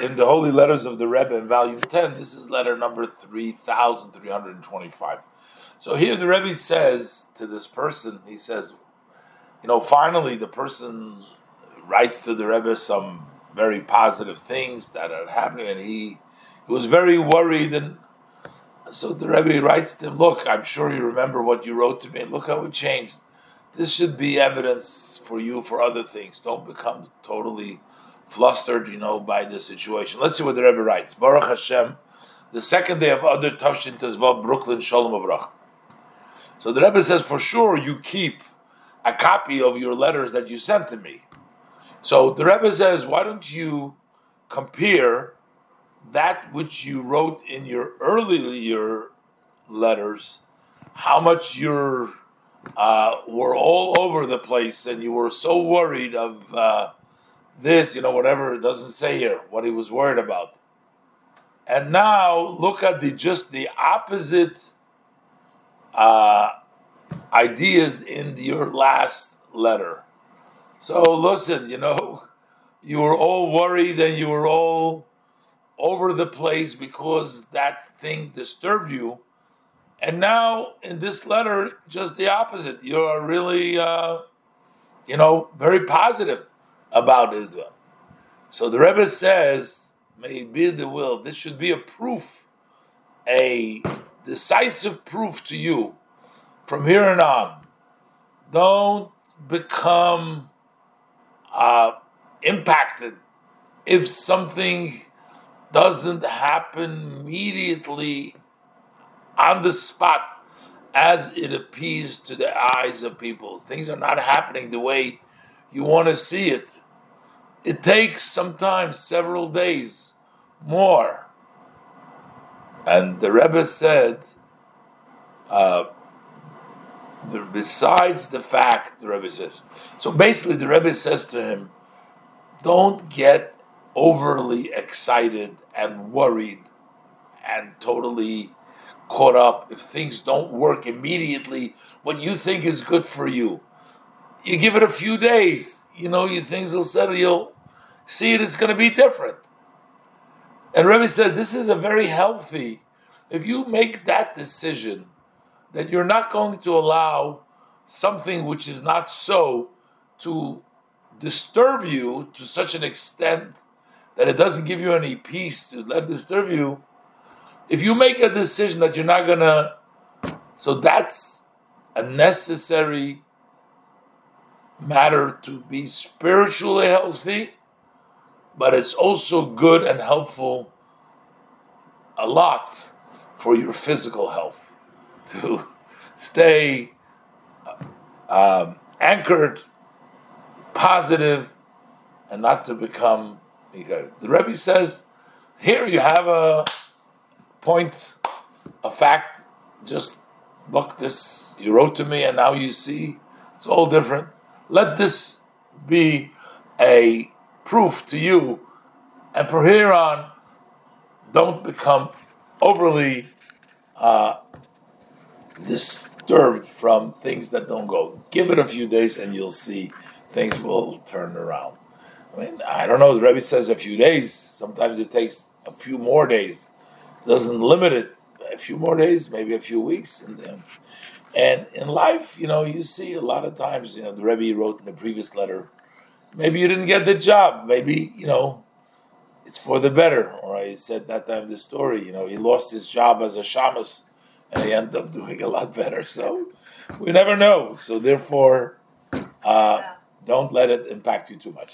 in the Holy Letters of the Rebbe in volume 10, this is letter number 3325. So here the Rebbe says to this person, he says, you know, finally the person writes to the Rebbe some very positive things that are happening, and he, he was very worried. And so the Rebbe writes to him, Look, I'm sure you remember what you wrote to me, and look how it changed. This should be evidence for you for other things. Don't become totally flustered, you know, by the situation. Let's see what the Rebbe writes. Baruch Hashem, the second day of Adar Tavshin Tezvav, Brooklyn, Shalom Avrach. So the Rebbe says, for sure you keep a copy of your letters that you sent to me. So the Rebbe says, why don't you compare that which you wrote in your earlier letters, how much you uh, were all over the place and you were so worried of uh, this, you know, whatever it doesn't say here, what he was worried about. And now look at the just the opposite uh, ideas in your last letter. So listen, you know, you were all worried and you were all over the place because that thing disturbed you. And now in this letter, just the opposite. You're really, uh, you know, very positive about Israel. So the Rebbe says, may it be the will, this should be a proof, a decisive proof to you from here on on. Don't become uh, impacted if something doesn't happen immediately on the spot as it appears to the eyes of people. Things are not happening the way you want to see it. It takes sometimes several days more. And the Rebbe said, uh, the, besides the fact, the Rebbe says, so basically the Rebbe says to him, don't get overly excited and worried and totally caught up if things don't work immediately what you think is good for you you give it a few days, you know, your things will settle. You'll see it. It's going to be different. And Rebbe says this is a very healthy. If you make that decision that you're not going to allow something which is not so to disturb you to such an extent that it doesn't give you any peace to let disturb you. If you make a decision that you're not gonna, so that's a necessary matter to be spiritually healthy, but it's also good and helpful a lot for your physical health to stay um, anchored, positive, and not to become. The Rebbe says, here you have a point, a fact. Just look, this you wrote to me, and now you see it's all different. Let this be a proof to you, and from here on, don't become overly uh, disturbed from things that don't go. Give it a few days, and you'll see things will turn around. I mean, I don't know. The Rebbe says a few days. Sometimes it takes a few more days. Doesn't limit it. A few more days, maybe a few weeks, and then and in life, you know, you see a lot of times, you know, the Rebbe wrote in the previous letter, maybe you didn't get the job, maybe, you know, it's for the better. Or I said that time the story, you know, he lost his job as a shamus and he ended up doing a lot better. So we never know. So therefore, uh, don't let it impact you too much.